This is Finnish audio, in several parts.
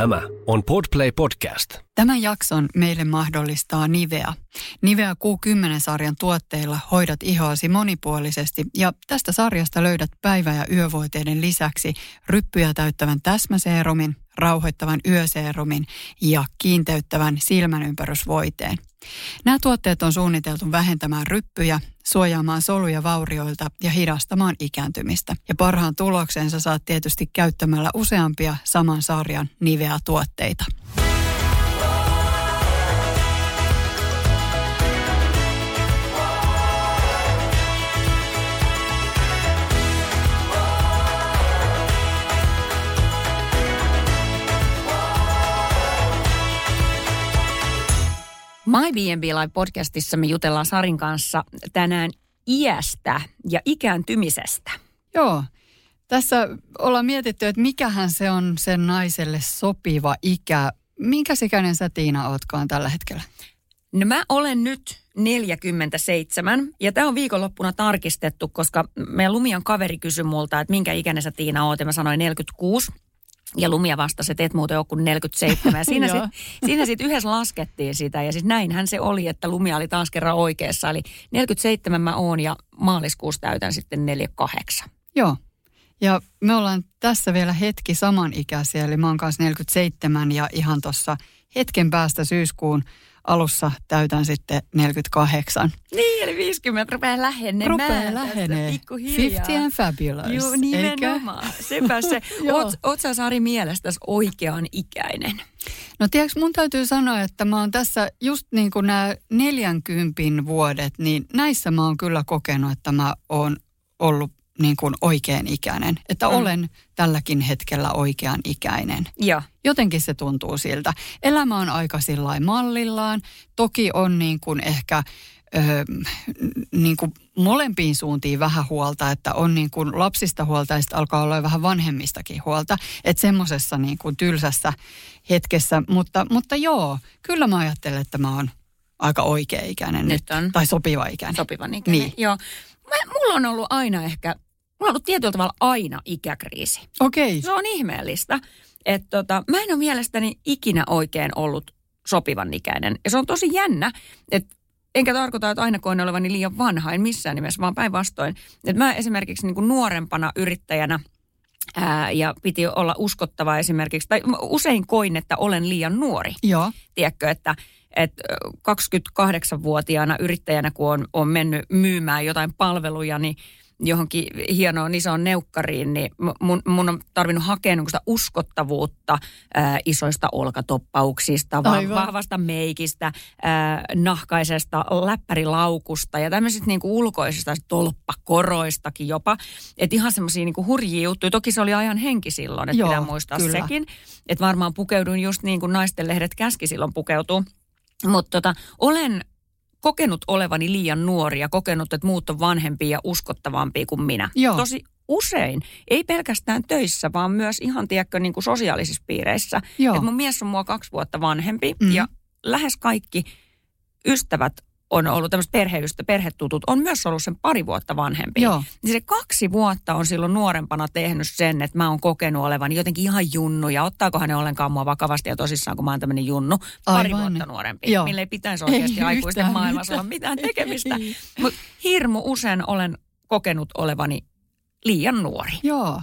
Tämä on Podplay Podcast. Tämän jakson meille mahdollistaa Nivea. Nivea Q10-sarjan tuotteilla hoidat ihoasi monipuolisesti ja tästä sarjasta löydät päivä- ja yövoiteiden lisäksi ryppyjä täyttävän täsmäseerumin, rauhoittavan yöseerumin ja kiinteyttävän silmänympärysvoiteen. Nämä tuotteet on suunniteltu vähentämään ryppyjä, suojaamaan soluja vaurioilta ja hidastamaan ikääntymistä. Ja parhaan tuloksensa saat tietysti käyttämällä useampia saman sarjan Nivea-tuotteita. My B&B Live-podcastissa me jutellaan Sarin kanssa tänään iästä ja ikääntymisestä. Joo. Tässä ollaan mietitty, että mikähän se on sen naiselle sopiva ikä. Minkä ikäinen sä Tiina ootkaan tällä hetkellä? No mä olen nyt 47 ja tämä on viikonloppuna tarkistettu, koska meidän Lumian kaveri kysyi multa, että minkä ikäinen sä Tiina oot ja mä sanoin 46. Ja Lumia vastasi, että et muuten ole kuin 47. Ja siinä sitten siinä sit yhdessä laskettiin sitä. Ja siis näinhän se oli, että Lumia oli taas kerran oikeassa. Eli 47 mä oon ja maaliskuussa täytän sitten 48. Joo. Ja me ollaan tässä vielä hetki samanikäisiä, eli mä oon kanssa 47 ja ihan tuossa hetken päästä syyskuun alussa täytän sitten 48. Niin, eli 50 rupeaa lähenemään. Rupeaa lähenee. Pikkuhiljaa. 50 and fabulous. Joo, nimenomaan. Sepä se. Oot, oot sä Sari mielestäsi oikean ikäinen? No tiedätkö, mun täytyy sanoa, että mä oon tässä just niin kuin nämä 40 vuodet, niin näissä mä oon kyllä kokenut, että mä oon ollut niin kuin oikean ikäinen. Että Mm. olen tälläkin hetkellä oikean ikäinen. Joo. Jotenkin se tuntuu siltä. Elämä on aika sillä mallillaan. Toki on niin kuin ehkä ö, niin kuin molempiin suuntiin vähän huolta, että on niin kuin lapsista huolta ja sitten alkaa olla vähän vanhemmistakin huolta. Että semmoisessa niin kuin tylsässä hetkessä. Mutta, mutta joo, kyllä mä ajattelen, että mä oon aika oikea ikäinen Nyt nyt. on. Tai sopiva ikäinen. Sopivan ikäinen. Niin. Joo. Mä, mulla on ollut aina ehkä, mulla on ollut tietyllä tavalla aina ikäkriisi. Okei. Se on ihmeellistä. Että tota, mä en ole mielestäni ikinä oikein ollut sopivan ikäinen. Ja se on tosi jännä, että enkä tarkoita, että aina koen olevani liian vanha, en missään nimessä, vaan päinvastoin. Että mä esimerkiksi niin kuin nuorempana yrittäjänä ää, ja piti olla uskottava esimerkiksi, tai usein koin, että olen liian nuori. Joo. Tiedätkö, että, että 28-vuotiaana yrittäjänä, kun on, on mennyt myymään jotain palveluja, niin johonkin hienoon isoon neukkariin, niin mun, mun on tarvinnut hakea niin sitä uskottavuutta ää, isoista olkatoppauksista, va- vahvasta meikistä, ää, nahkaisesta läppärilaukusta ja tämmöisistä niin ulkoisista tolppakoroistakin jopa. Että ihan semmoisia niin hurjia juttuja. Toki se oli ajan henki silloin, että Joo, pitää muistaa kyllä. sekin. Että varmaan pukeuduin just niin kuin naisten lehdet käski silloin pukeutuu. Mutta tota, olen kokenut olevani liian nuori ja kokenut, että muut on vanhempia ja uskottavampia kuin minä. Joo. Tosi usein, ei pelkästään töissä, vaan myös ihan, tiedätkö, niin kuin sosiaalisissa piireissä. Joo. Et mun mies on mua kaksi vuotta vanhempi Mhm. ja lähes kaikki ystävät on ollut tämmöiset perheystä, perhetutut, on myös ollut sen pari vuotta vanhempi. Joo. Niin se kaksi vuotta on silloin nuorempana tehnyt sen, että mä oon kokenut olevani jotenkin ihan junnu ja ottaakohan ne ollenkaan mua vakavasti ja tosissaan, kun mä oon tämmöinen junnu, pari Aivan. vuotta nuorempi, Joo. millä ei pitäisi oikeasti Ei aikuisten yhtään maailmassa mitään. olla mitään tekemistä. Mutta hirmu usein olen kokenut olevani liian nuori. Joo.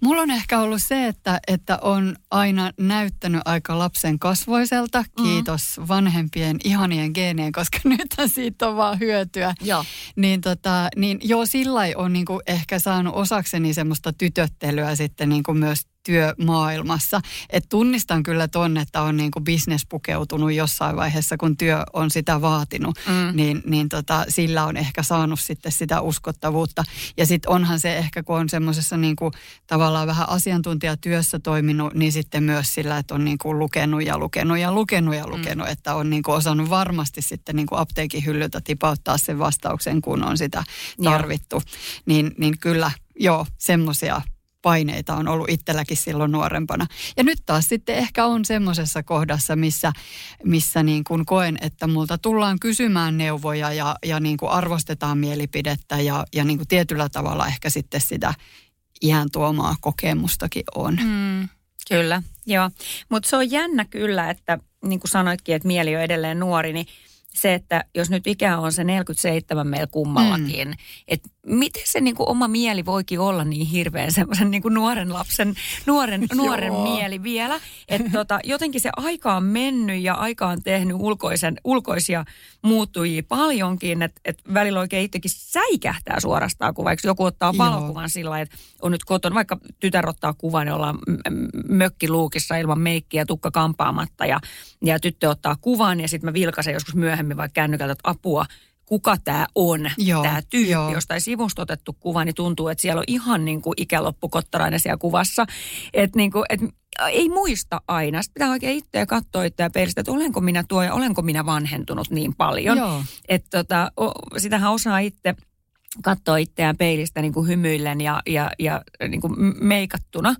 Mulla on ehkä ollut se, että, että on aina näyttänyt aika lapsen kasvoiselta. Mm. Kiitos vanhempien ihanien geenien, koska nythän siitä on vaan hyötyä. Joo. Niin, tota, niin joo, sillä on niinku ehkä saanut osakseni semmoista tytöttelyä sitten niinku myös työmaailmassa. Et tunnistan kyllä ton, että on niin kuin business pukeutunut jossain vaiheessa, kun työ on sitä vaatinut, mm. niin, niin tota, sillä on ehkä saanut sitten sitä uskottavuutta. Ja sitten onhan se ehkä, kun on semmoisessa niin kuin, tavallaan vähän asiantuntijatyössä toiminut, niin sitten myös sillä, että on niin kuin lukenut ja lukenut ja lukenut ja lukenut, mm. että on niin kuin osannut varmasti sitten niin kuin apteekin hyllyltä tipauttaa sen vastauksen, kun on sitä tarvittu. Niin, niin kyllä, joo, semmoisia paineita on ollut itselläkin silloin nuorempana. Ja nyt taas sitten ehkä on semmoisessa kohdassa, missä, missä niin kuin koen, että multa tullaan kysymään neuvoja ja, ja niin kuin arvostetaan mielipidettä ja, ja niin kuin tietyllä tavalla ehkä sitten sitä iän tuomaa kokemustakin on. Mm, kyllä, joo. Mutta se on jännä kyllä, että niin kuin sanoitkin, että mieli on edelleen nuori, niin se, että jos nyt ikä on se 47 meillä kummallakin, mm. että miten se niin kuin oma mieli voikin olla niin hirveän semmoisen niin kuin nuoren lapsen, nuoren, nuoren mieli vielä. Että tota, jotenkin se aika on mennyt ja aika on tehnyt ulkoisen, ulkoisia muuttujia paljonkin, että et välillä oikein itsekin säikähtää suorastaan, kun vaikka joku ottaa valokuvan sillä että on nyt kotona, vaikka tytär ottaa kuvan, niin ollaan mökkiluukissa ilman meikkiä, tukka kampaamatta ja, ja tyttö ottaa kuvan ja sitten mä vilkasen joskus myöhemmin vaikka kännykältä, että apua, kuka tämä on, tämä tyyppi, joo. josta ei sivusta otettu kuva, niin tuntuu, että siellä on ihan niin kuin ikäloppukottarainen siellä kuvassa. Että niin kuin, et ei muista aina. Sitten pitää oikein itseä katsoa itseä peilistä, että olenko minä tuo ja olenko minä vanhentunut niin paljon. Että tota, sitähän osaa itse katsoa itseään peilistä niin kuin hymyillen ja, ja, ja niin kuin meikattuna.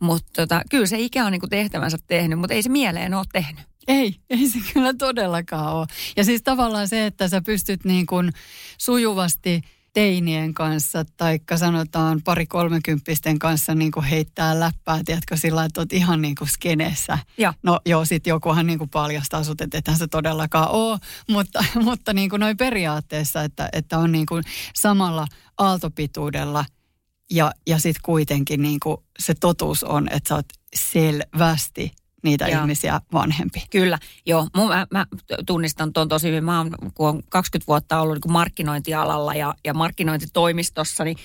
Mutta tota, kyllä se ikä on niin kuin tehtävänsä tehnyt, mutta ei se mieleen ole tehnyt. Ei, ei se kyllä todellakaan ole. Ja siis tavallaan se, että sä pystyt niin kuin sujuvasti teinien kanssa, tai sanotaan pari kolmekymppisten kanssa niin kuin heittää läppää, tiedätkö, sillä että oot ihan niin kuin skeneessä. Ja. No joo, sit jokuhan niin kuin paljastaa sut, että ethän se todellakaan ole, mutta, mutta niin kuin noin periaatteessa, että, että on niin kuin samalla aaltopituudella ja, ja sitten kuitenkin niin kuin se totuus on, että sä oot selvästi niitä Joo. ihmisiä vanhempi. Kyllä, joo. Mun, mä, mä tunnistan tuon tosi hyvin. Mä oon, kun on 20 vuotta ollut niin markkinointialalla ja, ja markkinointitoimistossa, niin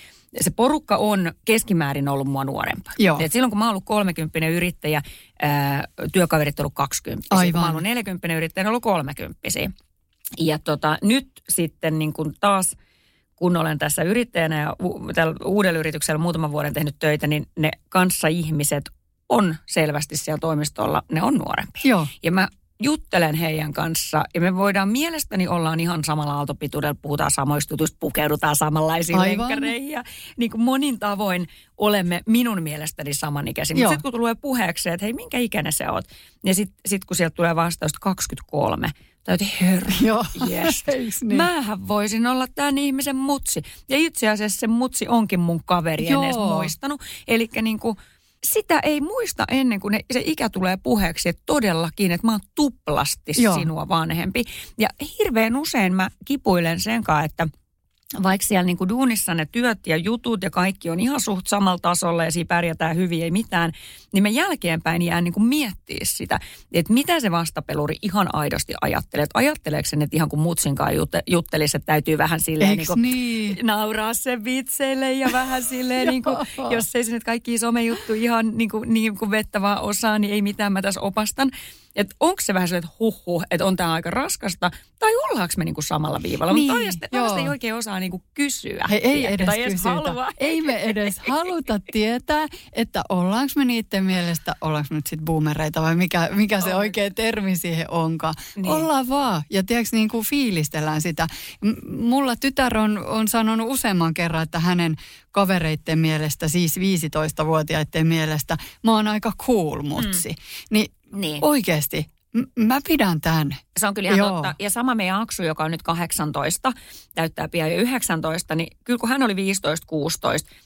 se porukka on keskimäärin ollut mua nuorempaa. Joo. Et silloin kun mä oon ollut 30 yrittäjä, ää, työkaverit on ollut 20. Aivan. Mä oon ollut 40 yrittäjä, ne on ollut 30. Ja tota, nyt sitten niin kun taas kun olen tässä yrittäjänä ja u- tällä uudella yrityksellä muutaman vuoden tehnyt töitä, niin ne kanssa ihmiset on selvästi siellä toimistolla, ne on nuorempia. Joo. Ja mä juttelen heidän kanssa ja me voidaan mielestäni ollaan ihan samalla aaltopituudella, puhutaan samoista jutuista, pukeudutaan samanlaisiin lenkkareihin ja niin kuin monin tavoin olemme minun mielestäni samanikäisiä. Mutta sitten kun tulee puheeksi, että hei minkä ikäinen sä oot, ja sitten sit kun sieltä tulee vastaus 23, täytyy herra, Joo, yes. niin? Mähän voisin olla tämän ihmisen mutsi. Ja itse asiassa se mutsi onkin mun kaveri, en edes muistanut. Eli niin kuin sitä ei muista ennen kuin ne, se ikä tulee puheeksi, että todellakin, että mä oon tuplasti Joo. sinua vanhempi. Ja hirveän usein mä kipuilen sen kanssa, että vaikka siellä niin kuin duunissa ne työt ja jutut ja kaikki on ihan suht samalla tasolla ja siinä pärjätään hyvin, ei mitään, niin me jälkeenpäin jää niin kuin miettiä sitä, että mitä se vastapeluri ihan aidosti ajattelee. Että ajatteleeko sen, että ihan kuin mutsinkaan jutte, juttelisi, että täytyy vähän silleen niin kuin niin? nauraa se vitseille ja vähän silleen, niin kuin, jos ei se nyt kaikki somejuttu ihan niin kuin, niin kuin vettä vaan osaa, niin ei mitään mä tässä opastan. Että onko se vähän sellainen, että huhu, että on tämä aika raskasta, tai ollaanko me niinku samalla viivalla. Niin, mutta oikeasti ei oikein osaa niinku kysyä. He, ei edes tai edes halua. Ei me edes haluta tietää, että ollaanko me niiden mielestä, ollaanko nyt sitten boomereita vai mikä, mikä se oikea termi siihen onkaan. Niin. Ollaan vaan. Ja tiedätkö, niin kuin fiilistellään sitä. Mulla tytär on, on sanonut useamman kerran, että hänen kavereiden mielestä, siis 15-vuotiaiden mielestä, mä oon aika cool mutsi. Mm. Niin niin. Oikeasti. M- mä pidän tämän. Se on kyllä ihan Joo. totta. Ja sama meidän Aksu, joka on nyt 18, täyttää pian jo 19, niin kyllä kun hän oli 15-16,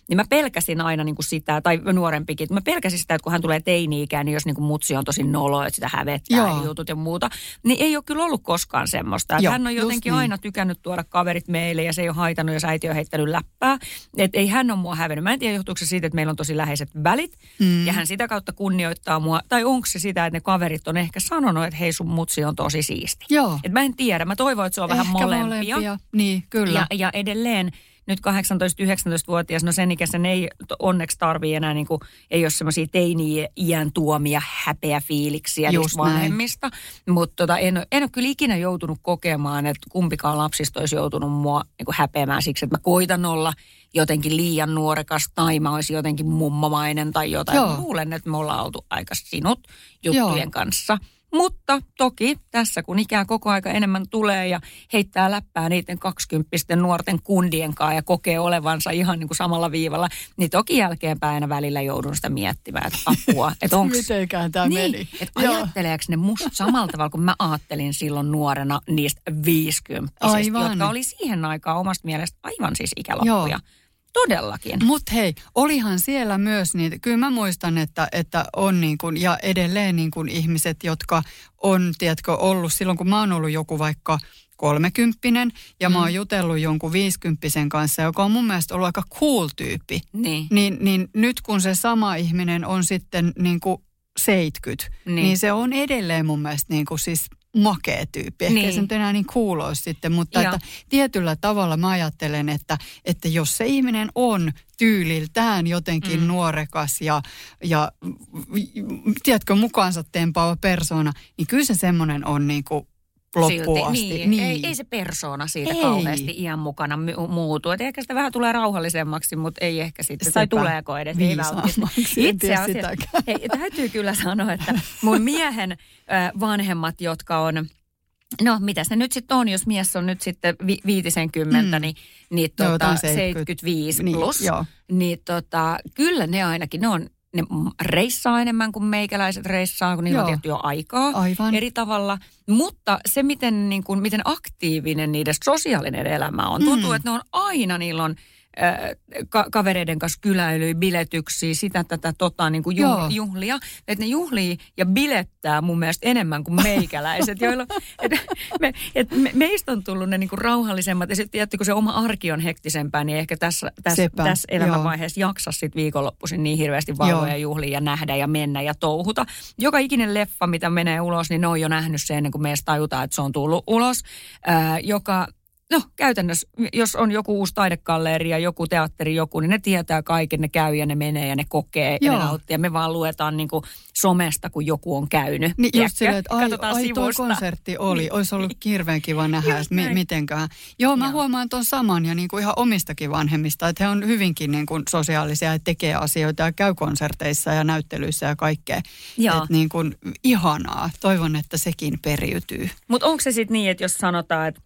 niin mä pelkäsin aina niin kuin sitä, tai nuorempikin, mä pelkäsin sitä, että kun hän tulee teini-ikään, niin jos niin kuin mutsi on tosi nolo, että sitä hävettää Joo. jutut ja muuta, niin ei ole kyllä ollut koskaan semmoista. Että hän on jotenkin niin. aina tykännyt tuoda kaverit meille ja se ei ole haitannut, jos äiti on heittänyt läppää. Että ei hän ole mua hävennyt. Mä en tiedä, johtuuko se siitä, että meillä on tosi läheiset välit mm. ja hän sitä kautta kunnioittaa mua. Tai onko se sitä, että ne kaverit on ehkä sanonut, että hei sun mutsi on tosi siisti. Joo. Et mä en tiedä. Mä toivon, että se on Ehkä vähän molempia. molempia. Niin, kyllä. Ja, ja edelleen nyt 18-19-vuotias, no sen ikäisen ei onneksi tarvii enää niin kuin, ei ole semmoisia teini-iän tuomia häpeäfiiliksiä Just niistä näin. vanhemmista. Mutta tota, en, en ole kyllä ikinä joutunut kokemaan, että kumpikaan lapsista olisi joutunut mua niin kuin häpeämään siksi, että mä koitan olla jotenkin liian nuorekas tai mä olisin jotenkin mummomainen tai jotain. Joo. Mä luulen, että me ollaan oltu aika sinut juttujen Joo. kanssa. Mutta toki tässä, kun ikää koko aika enemmän tulee ja heittää läppää niiden kaksikymppisten nuorten kundien kanssa ja kokee olevansa ihan niin kuin samalla viivalla, niin toki jälkeenpäin välillä joudun sitä miettimään, että apua, että onko Mitenkään tämä niin, meni. että ajatteleeko ne musta samalla tavalla kuin mä ajattelin silloin nuorena niistä viisikymppisistä, Aivan. jotka oli siihen aikaan omasta mielestä aivan siis ikäloppuja. Joo. Todellakin. Mutta hei, olihan siellä myös niitä, kyllä mä muistan, että, että on niin kuin, ja edelleen niin kuin ihmiset, jotka on, tiedätkö, ollut silloin, kun mä oon ollut joku vaikka kolmekymppinen, ja mä oon jutellut jonkun viisikymppisen kanssa, joka on mun mielestä ollut aika cool tyyppi, Niin. niin, niin nyt kun se sama ihminen on sitten niin kuin 70, Niin. niin. niin se on edelleen mun mielestä niin kuin siis makea tyyppi. Ehkä Niin. se nyt enää niin cool olisi sitten, mutta että tietyllä tavalla mä ajattelen, että, että jos se ihminen on tyyliltään jotenkin mm. nuorekas ja, ja tiedätkö, mukaansa tempaava persona, niin kyllä se semmoinen on niin kuin loppuun Silti, asti. Niin, Ei, ei se persoona siitä Ei. kauheasti iän mukana muutu. Et ehkä sitä vähän tulee rauhallisemmaksi, mutta ei ehkä sitten. Tai Sepä. tuleeko edes, ei en tiedä sitäkään. hei, täytyy kyllä sanoa, että mun miehen vanhemmat, jotka on No, mitä se nyt sitten on, jos mies on nyt sitten vi- viitisenkymmentä, Mm. niin, niin tota, jotain 70. 75 Niin, plus. joo. Niin tota, kyllä ne ainakin, ne on, ne reissaa enemmän kuin meikäläiset reissaa, kun niillä on Joo. tietty jo aikaa Aivan. eri tavalla. Mutta se, miten, niin kuin, miten aktiivinen niiden sosiaalinen elämä on. Tuntuu, Mm. että ne on aina, niillä on ka- kavereiden kanssa kyläilyä, biletyksiä, sitä tätä tota, niin kuin juh- juhlia. Että ne juhlii ja bilettää mun mielestä enemmän kuin meikäläiset, joilla et, me, et me, meistä on tullut ne niin kuin rauhallisemmat. Ja sitten tietysti kun se oma arki on hektisempää, niin ehkä tässä, tässä, Sepä, tässä elämänvaiheessa jaksa sitten viikonloppuisin niin hirveästi valvoa Joo. ja juhlia ja nähdä ja mennä ja touhuta. Joka ikinen leffa, mitä menee ulos, niin ne on jo nähnyt sen ennen kuin meistä tajutaan, että se on tullut ulos. Ää, joka, no käytännössä, jos on joku uusi taidekalleria, joku teatteri, joku, niin ne tietää kaiken, ne käy ja ne menee ja ne kokee ja Joo. ne nauttii. Ja me vaan luetaan niin kuin somesta, kun joku on käynyt. Niin just silleen, että ai, Katsotaan ai toi sivusta. konsertti oli, olisi ollut hirveän kiva nähdä, että mi, näin. mitenköhän. Joo, mä Joo. huomaan tuon saman ja niin kuin ihan omistakin vanhemmista, että he on hyvinkin niin kuin sosiaalisia ja tekee asioita ja käy konserteissa ja näyttelyissä ja kaikkea. Joo. Että niin kuin ihanaa. Toivon, että sekin periytyy. Mutta onko se sitten niin, että jos sanotaan, että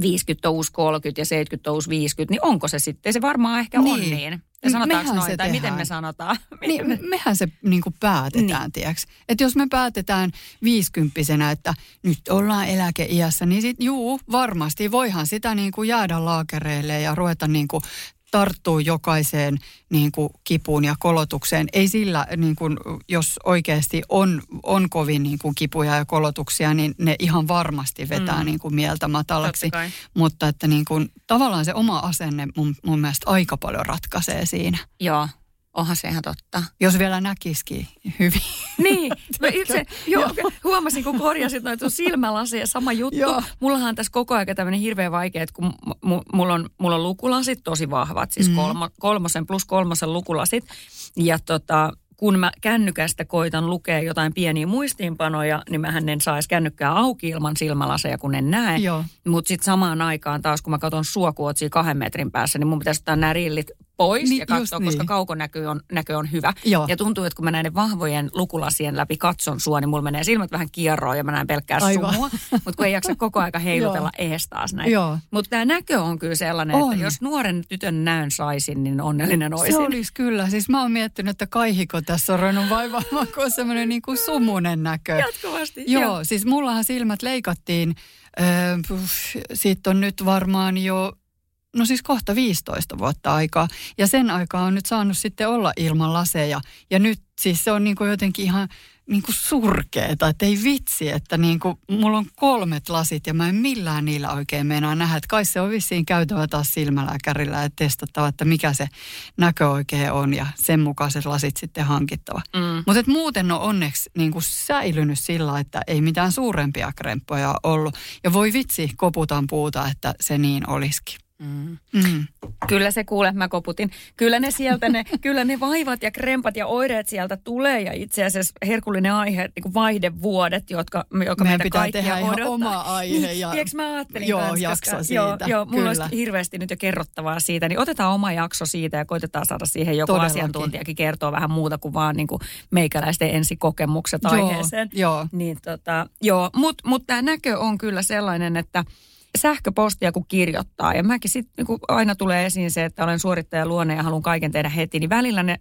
50 on uusi 30 ja 70 on uusi 50, niin onko se sitten? Se varmaan ehkä on Niin. niin. Ja M- sanotaanko noin, tai miten tehdään. me sanotaan? Niin, mehän se niin kuin päätetään, niin. tiedäks. Että jos me päätetään viisikymppisenä, että nyt ollaan eläkeiässä, niin sit juu, varmasti voihan sitä niin kuin jäädä laakereille ja ruveta niin kuin tarttuu jokaiseen niin kuin kipuun ja kolotukseen. Ei sillä, niin kuin, jos oikeasti on, on kovin niin kuin kipuja ja kolotuksia, niin ne ihan varmasti vetää Mm. niin kuin mieltä matalaksi. Mutta että niin kuin, tavallaan se oma asenne mun, mun mielestä aika paljon ratkaisee siinä. Joo, onhan se ihan totta. Jos vielä näkisikin hyvin. Niin, mä itse jo, huomasin, kun korjasit noita silmälaseja, sama juttu. Joo. Mullahan on tässä koko ajan tämmöinen hirveä vaikea, että kun m- m- mulla on, mulla on lukulasit tosi vahvat, siis Mm. kolmo, kolmosen plus kolmosen lukulasit. Ja tota, kun mä kännykästä koitan lukea jotain pieniä muistiinpanoja, niin mähän en saisi kännykkää auki ilman silmälaseja, kun en näe. Joo. Mutta sitten samaan aikaan taas, kun mä katson sua, kun kahden metrin päässä, niin mun pitäisi ottaa nämä rillit pois Niin, ja katsoa, just koska niin. kaukonäkö on, näkö on hyvä. Joo. Ja tuntuu, että kun mä näiden vahvojen lukulasien läpi katson sua, niin mulla menee silmät vähän kierroon ja mä näen pelkkää Aivan. sumua. Mutta kun ei jaksa koko aika heilutella ees taas näin. Mutta tämä näkö on kyllä sellainen, On. että jos nuoren tytön näön saisin, niin onnellinen Se olisin. olisi kyllä. Siis mä oon miettinyt, että kaihiko tässä on ruvennut vaivaamaan, kun on semmoinen niin kuin sumunen näkö. Jatkuvasti. Joo, joo, siis mullahan silmät leikattiin, puh, siitä on nyt varmaan jo, no siis kohta 15 vuotta aikaa. Ja sen aikaa on nyt saanut sitten olla ilman laseja. Ja nyt siis se on niin kuin jotenkin ihan niin kuin surkeeta, että ei vitsi, että niin kuin, mulla on kolmet lasit ja mä en millään niillä oikein meinaa nähdä. Että kai se on vissiin käytävä taas silmälääkärillä ja testattava, että mikä se näkö oikein on ja sen mukaiset lasit sitten hankittava. Mm. Mutta muuten on onneksi niin kuin säilynyt sillä, että ei mitään suurempia kremppoja ollut. Ja voi vitsi, koputan puuta, että se niin olisikin. Mm. Kyllä se kuule, mä koputin. Kyllä ne sieltä, ne, kyllä ne vaivat ja krempat ja oireet sieltä tulee. Ja itse asiassa herkullinen aihe, niin kuin vaihdevuodet, jotka, jotka Meidän pitää tehdä ihan odottaa. oma aihe Niin, ja- tiedätkö, mä ajattelin Joo, kans, jakso koska, siitä, Joo, joo mulla kyllä. olisi hirveästi nyt jo kerrottavaa siitä. Niin otetaan oma jakso siitä ja koitetaan saada siihen joku Todellakin. asiantuntijakin kertoa vähän muuta kuin vaan niin kuin meikäläisten ensikokemukset Joo, aiheeseen. joo. Niin tota, joo, mutta mut tämä näkö on kyllä sellainen, että sähköpostia kun kirjoittaa, ja mäkin sitten niin aina tulee esiin se, että olen suorittaja luonne ja haluan kaiken tehdä heti, niin välillä ne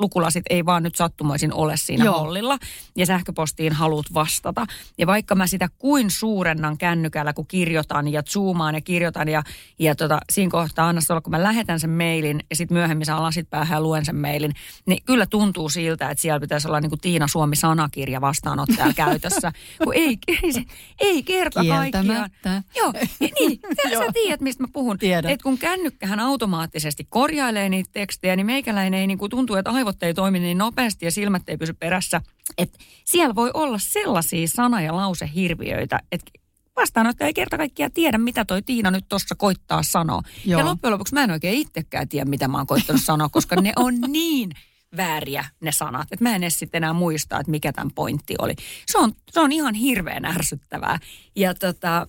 lukulasit ei vaan nyt sattumoisin ole siinä Joo. Hollilla ja sähköpostiin haluat vastata. Ja vaikka mä sitä kuin suurennan kännykällä, kun kirjoitan ja zoomaan ja kirjoitan ja, ja tota, siinä kohtaa anna olla, kun mä lähetän sen mailin ja sitten myöhemmin saan lasit päähän ja luen sen mailin, niin kyllä tuntuu siltä, että siellä pitäisi olla niin kuin Tiina Suomi sanakirja vastaanottaja käytössä, kun ei, ei, ei kerta kaikkiaan. Joo, niin, sä, sä tiedät, mistä mä puhun. Tiedän. Et kun kännykkähän automaattisesti korjailee niitä tekstejä, niin meikäläinen ei niin kuin tuntuu, että aivot ei toimi niin nopeasti ja silmät ei pysy perässä. Että siellä voi olla sellaisia sana- ja lausehirviöitä, että vastaanottaja ei kerta kaikkiaan tiedä, mitä toi Tiina nyt tuossa koittaa sanoa. Joo. Ja loppujen lopuksi mä en oikein itsekään tiedä, mitä mä oon koittanut sanoa, koska ne on niin vääriä ne sanat, että mä en edes sitten enää muista, että mikä tämän pointti oli. Se on, se on ihan hirveän ärsyttävää. Ja tota,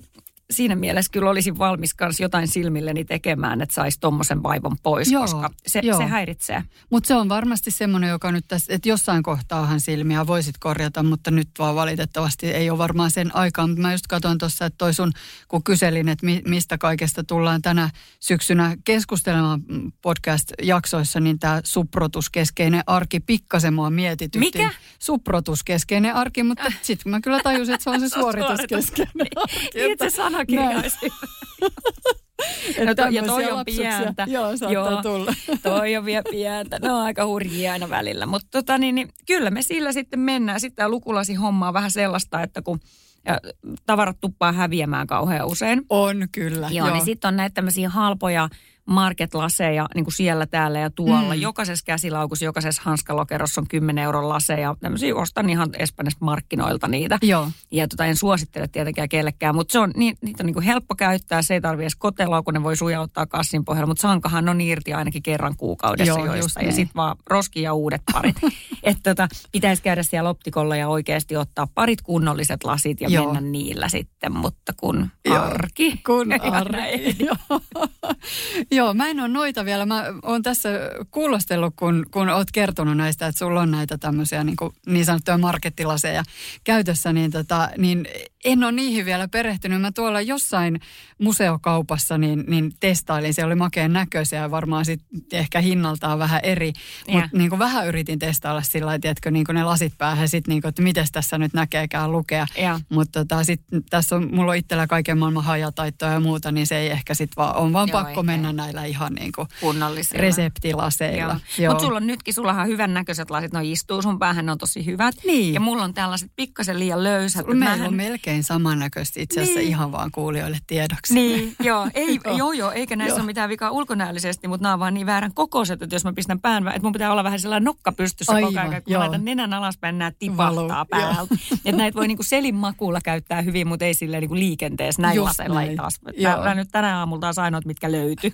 siinä mielessä kyllä olisin valmis kans jotain silmilleni tekemään, että saisi tommosen vaivan pois, Joo, koska se, joo. se häiritsee. Mutta se on varmasti semmoinen, joka nyt tässä, että jossain kohtaahan silmiä voisit korjata, mutta nyt vaan valitettavasti ei ole varmaan sen aikaa. Mutta mä just katsoin tuossa, että toi sun, kun kyselin, että mi, mistä kaikesta tullaan tänä syksynä keskustelemaan mm, podcast-jaksoissa, niin tämä suprotuskeskeinen arki pikkasen mua mietitytti. Mikä? Suprotuskeskeinen arki, mutta sitten kun mä kyllä tajusin, että se on se suorituskeskeinen arki. Niin, että olisi Että No to, ja toi on pientä. Joo, saattaa tulla. Toi on vielä pientä. Ne on aika hurjia aina välillä. Mutta tota, niin, niin, kyllä me sillä sitten mennään. Sitten tämä lukulasi homma on vähän sellaista, että kun ja, tavarat tuppaa häviämään kauhean usein. On kyllä. Joo, niin sitten on näitä tämmöisiä halpoja market-laseja niin kuin siellä, täällä ja tuolla. Mm. Jokaisessa käsilaukussa, jokaisessa hanskalokerossa on 10 euron laseja. Tämmöisiä ostan ihan Espanjasta markkinoilta niitä. Joo. Ja tota, en suosittele tietenkään kellekään, mutta se on, ni, niitä on niin kuin helppo käyttää. Se ei tarvitse edes koteloa, kun ne voi sujauttaa kassin pohjalla. Mutta sankahan on irti ainakin kerran kuukaudessa Joo, joista. Ja niin. sitten vaan roski ja uudet parit. että tota, pitäisi käydä siellä optikolla ja oikeasti ottaa parit kunnolliset lasit ja Joo. mennä niillä sitten. Mutta kun Joo, arki. Kun arki. Joo. Joo, mä en ole noita vielä. Mä oon tässä kuulostellut, kun, kun oot kertonut näistä, että sulla on näitä tämmöisiä niin, kuin, niin sanottuja markettilaseja käytössä, niin, tota, niin en ole niihin vielä perehtynyt. Mä tuolla jossain museokaupassa niin, niin testailin. Se oli makeen näköisiä ja varmaan sit ehkä hinnaltaan vähän eri. Mutta niin kuin vähän yritin testailla sillä lailla, tiedätkö, niin kuin ne lasit päähän. Sitten niin kuin, että miten tässä nyt näkeekään lukea. Ja. Mutta tota, sit tässä on, mulla on itsellä kaiken maailman hajataitoja ja muuta, niin se ei ehkä sit vaan, on vaan Joo, pakko ei, mennä ei. Näillä ihan niin kuin reseptilaseilla. Mutta sulla on nytkin, sullahan on hyvän näköiset lasit, ne istuu sun päähän, ne on tosi hyvät. Niin. Ja mulla on tällaiset pikkasen liian löysät. Meillä Mähän- on melkein samannäköistä itse asiassa Niin. ihan vaan kuulijoille tiedoksi. Niin, joo, ei, Joo. joo, joo, eikä näissä Joo. ole mitään vikaa ulkonäöllisesti, mutta nämä on vaan niin väärän kokoiset, että jos mä pistän pään, että mun pitää olla vähän sellainen nokka pystyssä koko Aivan, ajan, kun mä joo. laitan nenän alaspäin, nämä tipahtaa päältä. Että näitä voi niinku selin makuulla käyttää hyvin, mutta ei silleen niinku liikenteessä näin laseilla ei taas. Mä, mä nyt tänä aamulla taas ainoat, mitkä löytyi.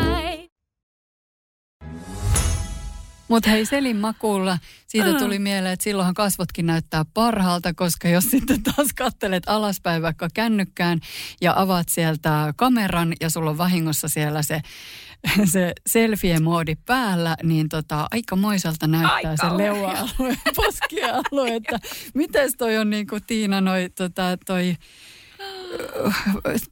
Mutta hei Selin makuulla, siitä tuli mieleen, että silloinhan kasvotkin näyttää parhaalta, koska jos sitten taas kattelet alaspäin vaikka kännykkään ja avaat sieltä kameran ja sulla on vahingossa siellä se, se selfie-moodi päällä, niin tota, aika moiselta näyttää Ai se kauhea. leuа-alue, poskialue, että mites toi on niin kuin Tiina noi, tota, toi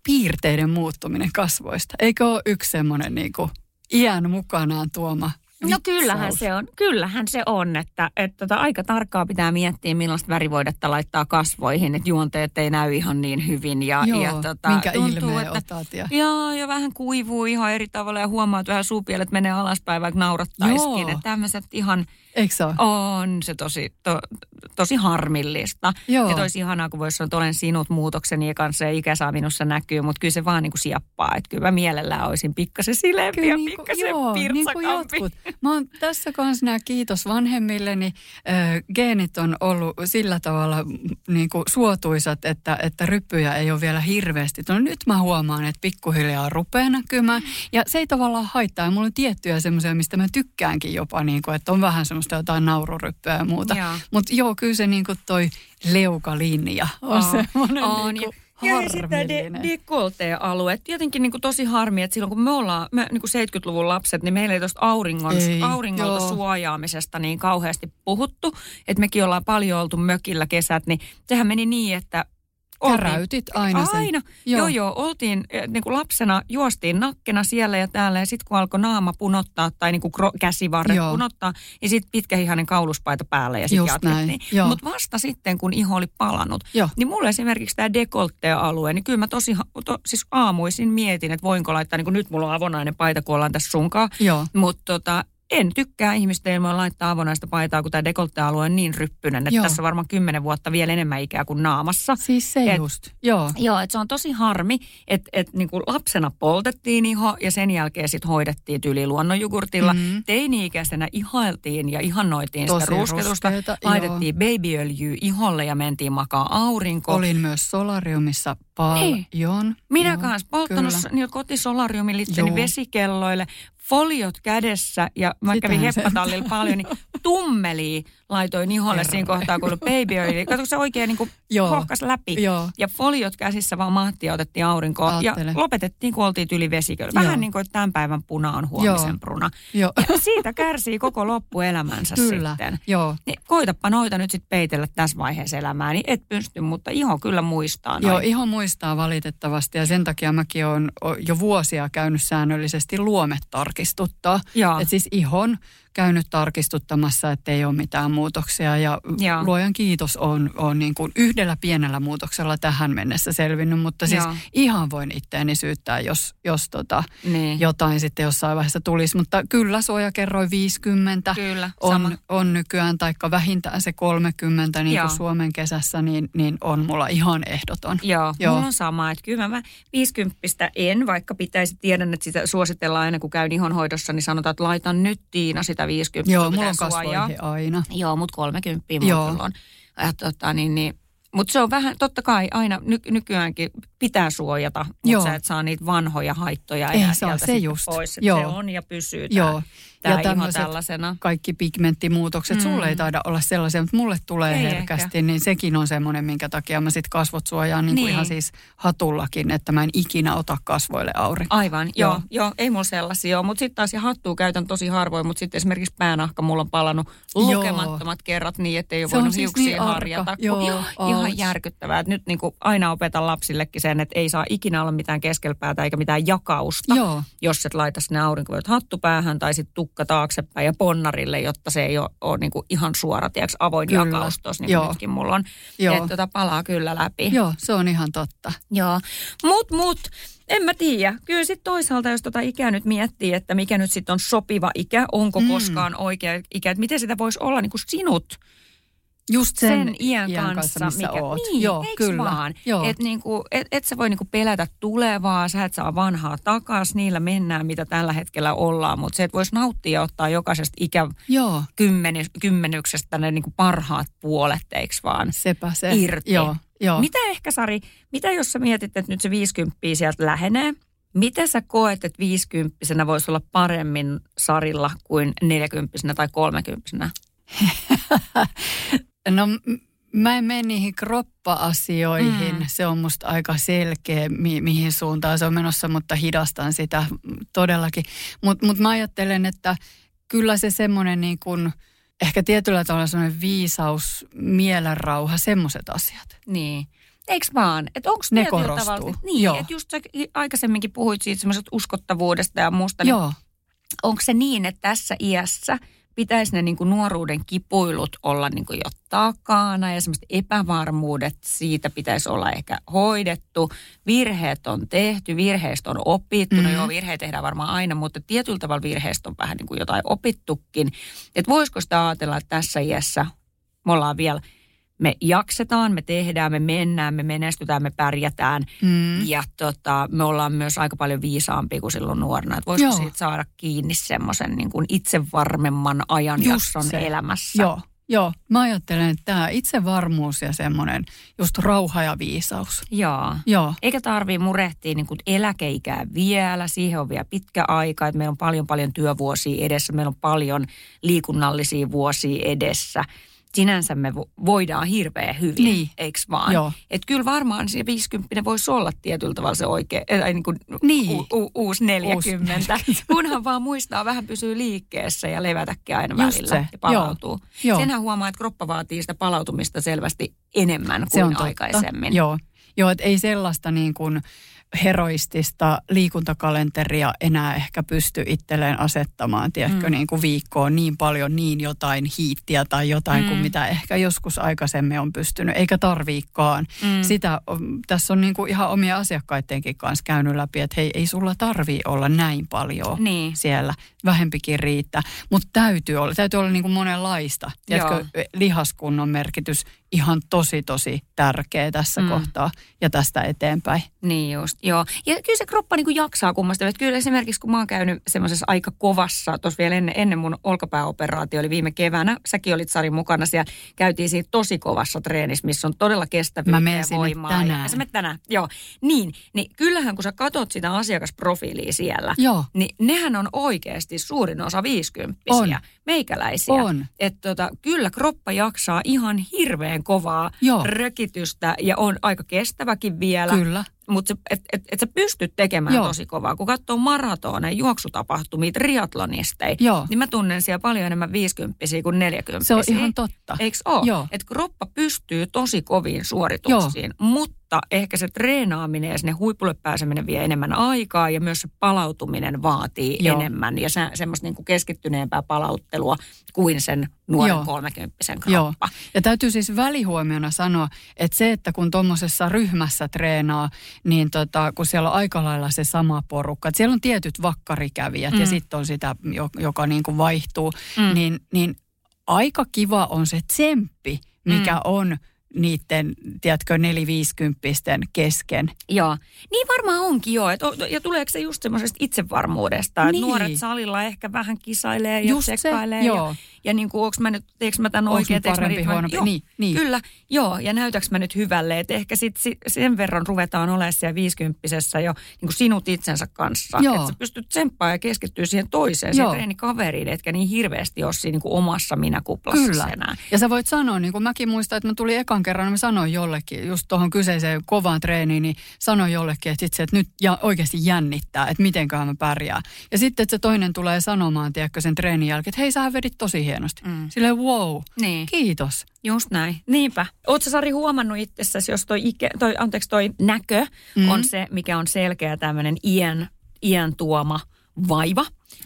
piirteiden muuttuminen kasvoista. Eikö ole yksi semmoinen niin kuin iän mukanaan tuoma No kyllähän se on, kyllähän se on, että, että tota, aika tarkkaa pitää miettiä, millaista värivoidetta laittaa kasvoihin, että juonteet ei näy ihan niin hyvin. Ja, Joo, ja tota, minkä tuntuu, ilmeen että, otat ja- Joo, ja vähän kuivuu ihan eri tavalla ja huomaa, että vähän suupielet menee alaspäin, vaikka naurattaisikin. Joo. Että tämmöiset ihan, Eikö se ole? on se tosi, to, tosi harmillista. Joo. Ja toisi ihanaa, kun voisi sanoa, että olen sinut muutokseni kanssa ja ikä saa minussa näkyy, mutta kyllä se vaan niin kuin sieppaa. Että kyllä mä mielellään olisin pikkasen sileempi ja niinku- pikkasen joo, niin kuin. Mä oon tässä kanssa nämä kiitos vanhemmilleni. Ö, geenit on ollut sillä tavalla niin kuin suotuisat, että, että ryppyjä ei ole vielä hirveästi. No nyt mä huomaan, että pikkuhiljaa rupeaa näkymään. Ja se ei tavallaan haittaa. Ja mulla on tiettyjä semmoisia, mistä mä tykkäänkin jopa, niin kuin, että on vähän semmoista jotain naururyppyä ja muuta. Mutta joo, kyllä se niin kuin toi leukalinja on, On, semmoinen on. niin kuin Ja, ja sitten de, harmillinen. dekoltealue. Jotenkin niin kuin tosi harmi, että silloin kun me ollaan, me niin kuin 70-luvun lapset, niin meillä ei tuosta auringon, Ei, auringolta joo. suojaamisesta niin kauheasti puhuttu. Että mekin ollaan paljon oltu mökillä kesät, niin sehän meni niin, että oltiin- Käräytit aina sen. Aina. Joo, joo. joo oltiin eh, niin kuin lapsena, juostiin nakkena siellä ja täällä ja sitten kun alkoi naama punottaa tai niin kuin käsivarret Joo. punottaa, niin sitten pitkähihainen kauluspaita päälle ja sitten jatkettiin. Mutta vasta sitten, kun iho oli palannut, Joo. niin mulle esimerkiksi tämä dekolttea-alue, niin kyllä mä tosi, to, siis aamuisin mietin, että voinko laittaa, niin kuin nyt mulla on avonainen paita, kun ollaan tässä sunkaan, mutta tota, en tykkää ihmisten ilman laittaa avonaista paitaa, kun tämä dekolttealue on niin ryppyinen, että Joo. tässä on varmaan kymmenen vuotta vielä enemmän ikää kuin naamassa. Siis se Et- just. Joo. Joo, että se on tosi harmi, että et niinku lapsena poltettiin iho ja sen jälkeen sitten hoidettiin yli luonnonjogurtilla. Mhm. Mm-hmm. Teini-ikäisenä ihailtiin ja ihannoitiin Tosi sitä rusketusta. ruskeita, Laitettiin babyöljyä iholle ja mentiin makaa aurinko. Olin myös solariumissa paljon. Minä Joo, kanssa polttanut Joo. vesikelloille, foliot kädessä ja mä Sitähän kävin heppatallilla paljon, niin tummeli laitoin iholle siinä kohtaa, kun oli baby oil. Kato, kun se oikein niin kuin Joo. hohkas läpi. Joo. Ja foliot käsissä vaan mahtia ja otettiin aurinkoon. Aattele. Ja lopetettiin, kun oltiin yli vesiköllä. Vähän Joo. niin kuin, että tämän päivän puna on huomisen Joo. pruna. Joo. Ja siitä kärsii koko loppuelämänsä Kyllä, sitten. joo. Niin koitapa noita nyt sitten peitellä tässä vaiheessa elämää, niin et pysty, mutta iho kyllä muistaa noin. Joo, iho muistaa valitettavasti ja sen takia mäkin olen jo vuosia käynyt säännöllisesti luomet tarkistuttaa. Joo. Et siis ihon käynyt tarkistuttamassa, että ei ole mitään muutoksia ja Joo. luojan kiitos on, on niin kuin yhdellä pienellä muutoksella tähän mennessä selvinnyt, mutta siis Joo. ihan voin itteeni syyttää, jos, jos tota, Niin. jotain sitten jossain vaiheessa tulisi, mutta kyllä suojakerroin 50 Kyllä, sama. on, on nykyään, taikka vähintään se 30 niin Joo. kuin Suomen kesässä, niin, niin on mulla ihan ehdoton. Joo. Joo, mulla on sama. Että kyllä mä 50 en, vaikka pitäisi tiedän, että sitä suositellaan aina kun käyn ihonhoidossa, niin sanotaan, että laitan nyt Tiina sitä 50. Joo, mulla on kasvoihin aina. Joo, mutta 30 mulla on. Ja, tota, niin, niin, mutta se on vähän, totta kai aina ny, nykyäänkin pitää suojata, mutta sä et saa niitä vanhoja haittoja Ei enää saa, sieltä se just. pois. Joo. Se on ja pysyy Joo. Tämä, Ja iho tällaisena. Kaikki pigmenttimuutokset, mm. sulle ei taida olla sellaisia, mutta mulle tulee Ei herkästi, ehkä. niin sekin on semmoinen, minkä takia mä sit kasvot suojaan niin kuin Niin. ihan siis hatullakin, että mä en ikinä ota kasvoille aurinkoa. Aivan, joo, Joo. joo, ei mulla sellaisia ole. Mutta sitten taas ja hattua käytän tosi harvoin, mutta sitten esimerkiksi päänahka mulla on palannut Joo. lukemattomat kerrat niin, että ei ole Se voinut siis hiuksia niin harjata. kun- Joo, ihan järkyttävää. Että nyt niin kuin aina opetan lapsillekin sen, että ei saa ikinä olla mitään keskelpäätä eikä mitään jakausta, Joo. jos et laita sinne aurinkovoit hattu päähän tai sitten tukka taaksepäin ja ponnarille, jotta se ei ole, ole niin kuin ihan suora, tiedätkö, avoin Kyllä. jakaus tuossa, niin kuin nytkin mulla on. Joo. Että tota palaa kyllä läpi. Joo, se on ihan totta. Joo, mut mut, en mä tiedä. Kyllä sitten toisaalta, jos tota ikää nyt miettii, että mikä nyt sitten on sopiva ikä, onko mm. koskaan oikea ikä, että miten sitä voisi olla niin kuin sinut Just sen, sen, iän, kanssa, missä mikä, oot. Niin, Joo, kyllä. vaan? Joo. Et, niinku, et, et sä voi niinku pelätä tulevaa, sä et saa vanhaa takas, niillä mennään, mitä tällä hetkellä ollaan, mutta se, että voisi nauttia ja ottaa jokaisesta ikä Joo, kymmeni, kymmenyksestä ne niinku parhaat puolet, eiks vaan? sepä se. irti. Joo, joo. Mitä ehkä, Sari, mitä jos sä mietit, että nyt se 50 sieltä lähenee? Mitä sä koet, että 50 voisi olla paremmin Sarilla kuin 40 tai 30 No mä en mene niihin kroppa-asioihin. Mm. Se on musta aika selkeä, mi- mihin suuntaan se on menossa, mutta hidastan sitä todellakin. Mutta mut mä ajattelen, että kyllä se semmoinen niin kuin, ehkä tietyllä tavalla semmoinen viisaus, mielenrauha, semmoiset asiat. Niin. Eikö vaan? Että onko Ne korostuu. tavalla... Niin, Joo. että just sä aikaisemminkin puhuit siitä semmoisesta uskottavuudesta ja muusta. Niin Joo, onko se niin, että tässä iässä pitäisi ne niin kuin nuoruuden kipuilut olla niin kuin jo takana ja semmoiset epävarmuudet siitä pitäisi olla ehkä hoidettu. Virheet on tehty, virheistä on opittu. Mm-hmm. No joo, virheet tehdään varmaan aina, mutta tietyllä tavalla virheistä on vähän niin kuin jotain opittukin. Että voisiko sitä ajatella, että tässä iässä me ollaan vielä – me jaksetaan, me tehdään, me mennään, me menestytään, me pärjätään. Mm. Ja tota, me ollaan myös aika paljon viisaampia kuin silloin nuorena. Että voisiko Joo. siitä saada kiinni semmoisen niin kuin itsevarmemman ajanjakson elämässä? Joo. Joo, mä ajattelen, että tämä itsevarmuus ja semmoinen just rauha ja viisaus. Joo. Joo. Eikä tarvii murehtia niin kuin eläkeikää vielä, siihen on vielä pitkä aika, että meillä on paljon paljon työvuosia edessä, meillä on paljon liikunnallisia vuosia edessä sinänsä me voidaan hirveän hyvin, niin. eikö vaan? Joo. Et kyllä varmaan se 50 voisi olla tietyllä tavalla se oikea, tai niin kuin niin. U, u, uusi 40, uusi. kunhan vaan muistaa vähän pysyä liikkeessä ja levätäkin aina Just välillä se. ja palautuu. Joo. Senhän huomaa, että kroppa vaatii sitä palautumista selvästi enemmän kuin se on aikaisemmin. Joo, Joo että ei sellaista niin kuin heroistista liikuntakalenteria enää ehkä pysty itselleen asettamaan, tiedätkö, mm. niin kuin viikkoon niin paljon niin jotain hiittiä tai jotain mm. kuin mitä ehkä joskus aikaisemmin on pystynyt, eikä tarviikaan. Mm. Sitä, tässä on niin kuin ihan omia asiakkaidenkin kanssa käynyt läpi, että hei, ei sulla tarvii olla näin paljon niin. siellä, vähempikin riittää, mutta täytyy olla, täytyy olla niin kuin monenlaista. Tiedätkö, lihaskunnon merkitys ihan tosi, tosi tärkeä tässä mm. kohtaa ja tästä eteenpäin. Niin just, joo. Ja kyllä se kroppa niin kuin jaksaa kummasta. Että kyllä esimerkiksi kun mä oon käynyt semmoisessa aika kovassa, tuossa vielä ennen, ennen mun olkapääoperaatio oli viime keväänä, säkin olit Sari mukana siellä, käytiin siinä tosi kovassa treenissä, missä on todella kestävyyttä mä ja voimaa. tänään. Ja, sä tänään, joo. Niin, niin kyllähän kun sä katot sitä asiakasprofiilia siellä, joo. niin nehän on oikeasti suurin osa viisikymppisiä, meikäläisiä. On. Että tota, kyllä kroppa jaksaa ihan hirveän hirveän kovaa Joo. rökitystä ja on aika kestäväkin vielä. Kyllä. Mutta että et, et sä pystyt tekemään Joo. tosi kovaa. Kun katsoo maratoneja, juoksutapahtumia, triatlonisteja, Joo. niin mä tunnen siellä paljon enemmän 50 kuin 40 Se on ihan totta. Eikö ole? Että kroppa pystyy tosi koviin suorituksiin, Joo. mutta ehkä se treenaaminen ja sinne huipulle pääseminen vie enemmän aikaa ja myös se palautuminen vaatii Joo. enemmän ja se, semmoista niin kuin keskittyneempää palauttelua kuin sen nuoren Joo. 30 kroppa. Joo. Ja täytyy siis välihuomiona sanoa, että se, että kun tuommoisessa ryhmässä treenaa, niin tota, kun siellä on aika lailla se sama porukka, että siellä on tietyt vakkarikävijät mm. ja sitten on sitä, joka niin kuin vaihtuu, mm. niin, niin aika kiva on se tsemppi, mikä mm. on niiden, tiedätkö, neliviisikymppisten kesken. Joo, niin varmaan onkin jo. Et, ja tuleeko se just semmoisesta itsevarmuudesta, niin. että nuoret salilla ehkä vähän kisailee ja just tsekkailee. Se, joo. Ja, ja niin kuin, onko mä nyt, teekö mä tämän oikein? parempi, mä, huonompi? Joo, niin, niin. Kyllä, joo, ja näytäks mä nyt hyvälle, että ehkä sit, sit sen verran ruvetaan olemaan siellä viisikymppisessä jo niin kuin sinut itsensä kanssa. Että sä pystyt tsemppaamaan ja keskittyä siihen toiseen, siihen treenikaveriin, etkä niin hirveästi ole siinä niin kuin omassa minäkuplassa Kyllä. enää. Ja sä voit sanoa, niin kuin mäkin muistan, että mä tulin ekan kerran, niin mä sanoin jollekin, just tuohon kyseiseen kovaan treeniin, niin sanoin jollekin, että, itse, että nyt ja oikeasti jännittää, että mitenköhän mä pärjää. Ja sitten, että se toinen tulee sanomaan, tiedätkö, sen treenin jälkeen, että hei, sä vedit tosi hienosti. Mm. Silleen wow, niin. kiitos. Just näin. Niinpä. Oletko Sari huomannut itsessäsi, jos toi, ike, toi, anteeksi, toi näkö mm. on se, mikä on selkeä tämmöinen iän, iän tuoma vaiva,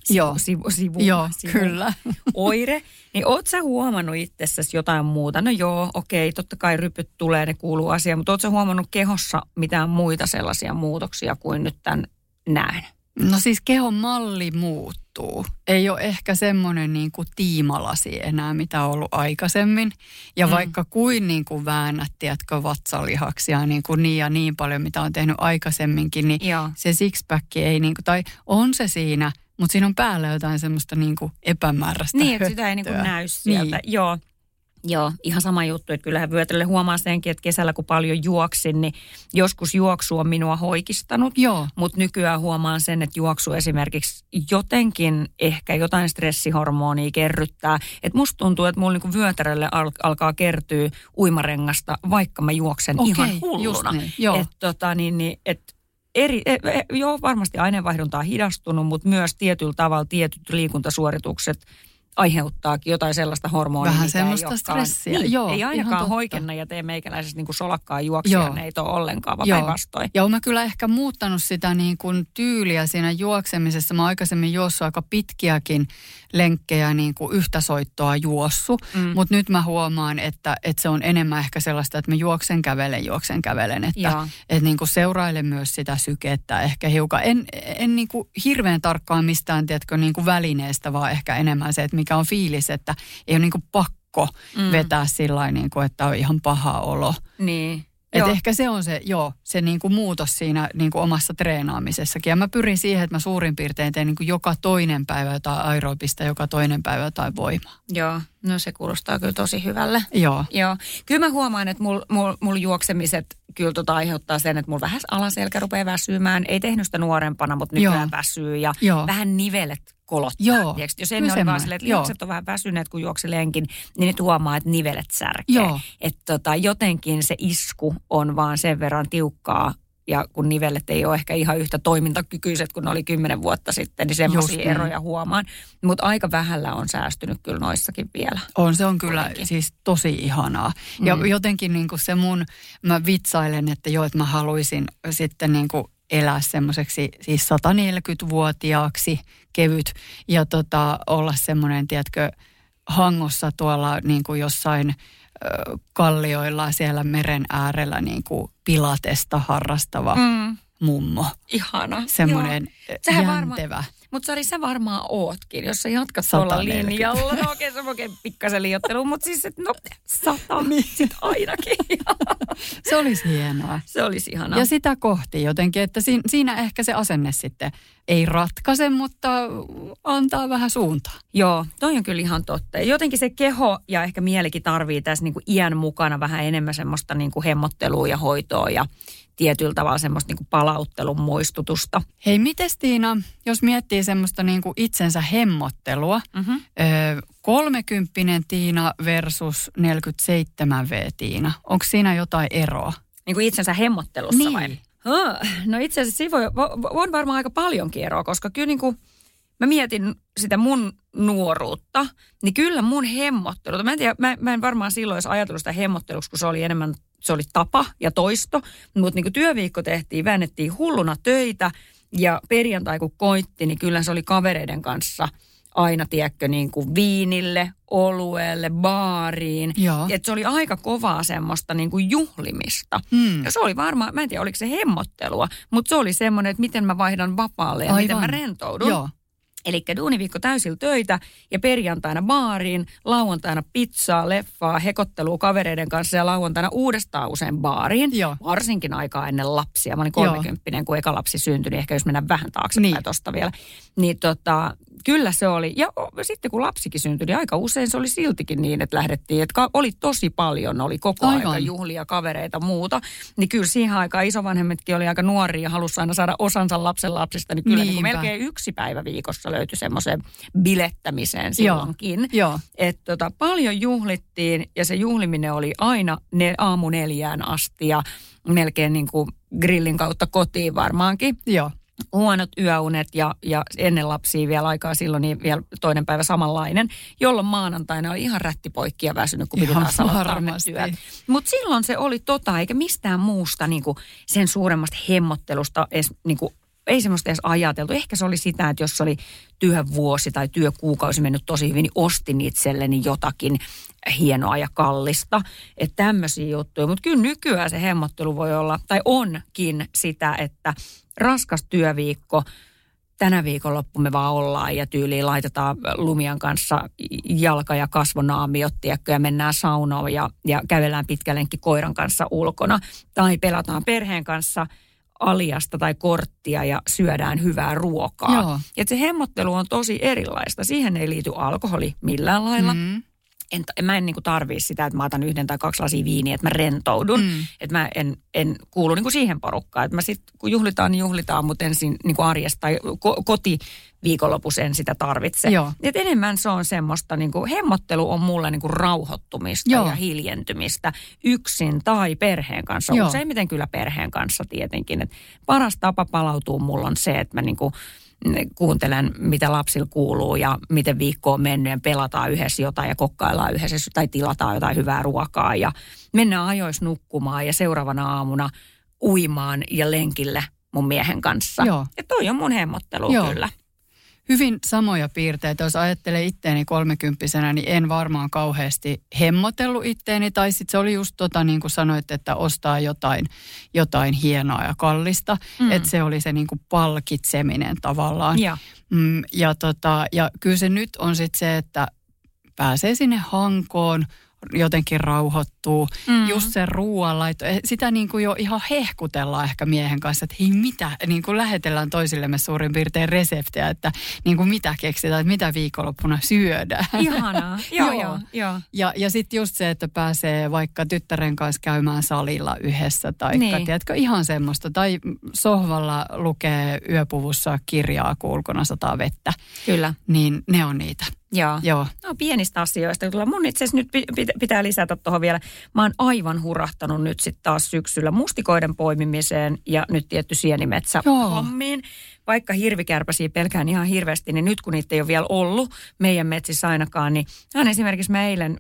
Joo. Sivu, sivu, joo, sivu, kyllä. oire, niin oot sä huomannut itsessäsi jotain muuta? No joo, okei, totta kai rypyt tulee, ne kuuluu asiaan, mutta oot sä huomannut kehossa mitään muita sellaisia muutoksia kuin nyt tämän näen? No siis kehon malli muuttuu. Ei ole ehkä semmoinen niin kuin tiimalasi enää, mitä on ollut aikaisemmin. Ja mm. vaikka kuin, niin kuin väännät, tiedätkö, vatsalihaksia niin, kuin niin ja niin paljon, mitä on tehnyt aikaisemminkin, niin Joo. se sixpack ei, niin kuin, tai on se siinä, mutta siinä on päällä jotain semmoista niin kuin epämääräistä Niin, että sitä ei niin kuin näy sieltä. Niin. Joo. Joo, ihan sama juttu, että kyllähän vyötärölle huomaa senkin, että kesällä kun paljon juoksin, niin joskus juoksu on minua hoikistanut. Joo. Mutta nykyään huomaan sen, että juoksu esimerkiksi jotenkin ehkä jotain stressihormonia kerryttää. Että musta tuntuu, että mulla niinku vyötärölle al- alkaa kertyä uimarengasta, vaikka mä juoksen Okei, ihan hulluna. Niin, joo. Et, tota, niin, niin, et, eri, e, e, joo, varmasti aineenvaihdunta on hidastunut, mutta myös tietyllä tavalla tietyt liikuntasuoritukset – aiheuttaakin jotain sellaista hormonia. Vähän mikä semmoista ei olekaan- stressiä, Niin, joo, ei ainakaan hoikenna ja tee meikäläisestä niin kuin solakkaa juoksia, Joo. ne ei ole ollenkaan, vaan päinvastoin. Ja olen mä kyllä ehkä muuttanut sitä niin kuin tyyliä siinä juoksemisessa. Mä aikaisemmin juossut aika pitkiäkin lenkkejä niin kuin yhtä soittoa juossu. Mm. Mutta nyt mä huomaan, että, että se on enemmän ehkä sellaista, että mä juoksen kävelen, juoksen kävelen. Että, että niin kuin seurailen myös sitä sykettä ehkä hiukan. En, en niin kuin hirveän tarkkaan mistään, tiedätkö, niin kuin välineestä, vaan ehkä enemmän se, että mikä on fiilis, että ei ole niin kuin pakko Mm. vetää sillä niin kuin, että on ihan paha olo. Niin. Et ehkä se on se, joo, se niinku muutos siinä niinku omassa treenaamisessakin. Ja mä pyrin siihen, että mä suurin piirtein teen niinku joka toinen päivä jotain aerobista, joka toinen päivä jotain voimaa. Joo, no se kuulostaa kyllä tosi hyvälle. Joo. Joo, kyllä mä huomaan, että mulla mul, mul juoksemiset kyllä tota aiheuttaa sen, että mulla vähän alaselkä rupeaa väsymään. Ei tehnyt sitä nuorempana, mutta nykyään Joo. väsyy ja Joo. vähän nivelet kolottaa. Joo, Tiedätkö? Jos ennen oli vaan silleen, että lihakset on vähän väsyneet, kun juoksi lenkin, niin nyt huomaa, että nivelet särkee. Joo. Että tota, jotenkin se isku on vaan sen verran tiukkaa, ja kun nivelet ei ole ehkä ihan yhtä toimintakykyiset kuin ne oli kymmenen vuotta sitten, niin semmoisia näin. eroja huomaan. Mutta aika vähällä on säästynyt kyllä noissakin vielä. On, se on kyllä Kuitenkin. siis tosi ihanaa. Ja Mm. jotenkin niinku se mun, mä vitsailen, että joo, että mä haluaisin sitten niinku elää semmoiseksi siis 140-vuotiaaksi kevyt ja tota, olla semmoinen, tiedätkö, hangossa tuolla niin kuin jossain ö, kallioilla siellä meren äärellä niin kuin pilatesta harrastava Mm. mummo. Ihana. Semmoinen jäntevä. varmaan- Mutta Sari, sä varmaan ootkin, jos sä jatkat tuolla 140. linjalla. No okei, se on oikein pikkasen liiottelu, mutta siis, että no sata niin. sit ainakin. Se olisi hienoa. se olisi ihanaa. Ja sitä kohti jotenkin, että siinä, siinä ehkä se asenne sitten ei ratkaise, mutta antaa vähän suuntaa. Joo, toi on kyllä ihan totta. Jotenkin se keho ja ehkä mielikin tarvii tässä niinku iän mukana vähän enemmän semmoista niinku hemmottelua ja hoitoa ja tietyllä tavalla semmoista niinku palauttelun muistutusta. Hei, mites Tiina, jos miettii semmoista niin kuin itsensä hemmottelua, Mm-hmm. ö, 30 Tiina versus 47V Tiina, onko siinä jotain eroa? Niin kuin itsensä hemmottelussa Niin. vai? Huh, No itse asiassa siinä voi, vo- on varmaan aika paljonkin eroa, koska kyllä niin kuin, mä mietin sitä mun nuoruutta, niin kyllä mun hemmottelut, mä en, tiedä, mä, mä en varmaan silloin olisi ajatellut sitä hemmotteluksi, kun se oli enemmän, se oli tapa ja toisto, mutta niin kuin työviikko tehtiin, väännettiin hulluna töitä ja perjantai kun koitti, niin kyllä se oli kavereiden kanssa aina, tiedätkö, niin kuin viinille, olueelle, baariin. Joo. Et se oli aika kovaa semmoista niin kuin juhlimista. Hmm. Ja se oli varmaan, mä en tiedä oliko se hemmottelua, mutta se oli semmoinen, että miten mä vaihdan vapaalle ja miten mä rentoudun. Joo. Eli duuniviikko täysillä töitä ja perjantaina baariin, lauantaina pizzaa, leffaa, hekottelua kavereiden kanssa ja lauantaina uudestaan usein baariin. Joo. Varsinkin aikaa ennen lapsia. Mä olin. 30 kun eka lapsi syntyi, niin ehkä jos mennään vähän taaksepäin Niin. tosta vielä. Niin tota, kyllä se oli. Ja sitten kun lapsikin syntyi, niin aika usein se oli siltikin niin, että lähdettiin. Että oli tosi paljon, oli koko Aivan. aika juhlia, kavereita, muuta. Niin kyllä siihen aikaan isovanhemmatkin oli aika nuoria ja halusi aina saada osansa lapsen lapsista. Niin kyllä niin melkein yksi päivä viikossa löytyi semmoiseen bilettämiseen silloinkin. Joo. Et tota, paljon juhlittiin ja se juhliminen oli aina ne, aamu neljään asti ja melkein niin kuin grillin kautta kotiin varmaankin. Joo. Huonot yöunet ja, ja ennen lapsia vielä aikaa silloin niin vielä toinen päivä samanlainen, jolloin maanantaina oli ihan rättipoikki ja väsynyt, kun piti Ihan taas aloittaa ne varmasti. työt. Mutta silloin se oli tota, eikä mistään muusta niin kuin sen suuremmasta hemmottelusta edes niin kuin ei semmoista edes ajateltu. Ehkä se oli sitä, että jos oli työvuosi tai työkuukausi mennyt tosi hyvin, niin ostin itselleni jotakin hienoa ja kallista. Että tämmöisiä juttuja. Mutta kyllä nykyään se hemmottelu voi olla, tai onkin sitä, että raskas työviikko, tänä viikonloppu me vaan ollaan ja tyyliin laitetaan Lumian kanssa jalka- ja kasvonaamiot, ja mennään saunoon ja, ja kävellään pitkälenkin koiran kanssa ulkona. Tai pelataan perheen kanssa aliasta tai korttia ja syödään hyvää ruokaa. Joo. Et se hemmottelu on tosi erilaista. Siihen ei liity alkoholi millään lailla. Mm. En, mä en niinku tarvii sitä, että mä otan yhden tai kaksi lasia viiniä, että mä rentoudun. Mm. Että mä en, en kuulu niinku siihen porukkaan. Että mä sit, kun juhlitaan, niin juhlitaan, mutta ensin niinku arjesta tai ko- koti viikonlopussa en sitä tarvitse. Joo. Et enemmän se on semmoista, niinku, hemmottelu on mulle niinku rauhoittumista Joo. ja hiljentymistä yksin tai perheen kanssa. Joo. Useimmiten kyllä perheen kanssa tietenkin. Et paras tapa palautuu mulla on se, että mä niinku, kuuntelen, mitä lapsilla kuuluu ja miten viikko on mennyt ja pelataan yhdessä jotain ja kokkaillaan yhdessä tai tilataan jotain hyvää ruokaa ja mennään ajois nukkumaan ja seuraavana aamuna uimaan ja lenkille mun miehen kanssa. Joo. Ja toi on mun hemmottelu Joo. kyllä. Hyvin samoja piirteitä. Jos ajattelee itteeni kolmekymppisenä, niin en varmaan kauheasti hemmotellut itteeni. Tai sitten se oli just tota, niin kuin sanoit, että ostaa jotain, jotain hienoa ja kallista. Mm. Että se oli se niin kuin palkitseminen tavallaan. Joo. Mm, ja, tota, ja kyllä se nyt on sitten se, että pääsee sinne hankoon, jotenkin rauhoittuu. Mm. Just se ruoanlaitto, eh, sitä niin kuin jo ihan hehkutellaan ehkä miehen kanssa, että hei mitä, niin kuin lähetellään toisillemme suurin piirtein reseptejä, että niin kuin mitä keksitään, että mitä viikonloppuna syödään. Ihanaa. joo, Joo. joo, joo. Ja, ja sitten just se, että pääsee vaikka tyttären kanssa käymään salilla yhdessä tai niin. tiedätkö, ihan semmoista. Tai sohvalla lukee yöpuvussa kirjaa, kun ulkona sataa vettä. Kyllä. Niin ne on niitä. Joo. Joo. No pienistä asioista. Kyllä mun itse asiassa nyt pi- pit- pitää lisätä tuohon vielä. Mä oon aivan hurahtanut nyt sitten taas syksyllä mustikoiden poimimiseen ja nyt tietty sienimetsä Joo. hommiin. Vaikka hirvikärpäsiä pelkään ihan hirveästi, niin nyt kun niitä ei ole vielä ollut meidän metsissä ainakaan, niin hän esimerkiksi mä eilen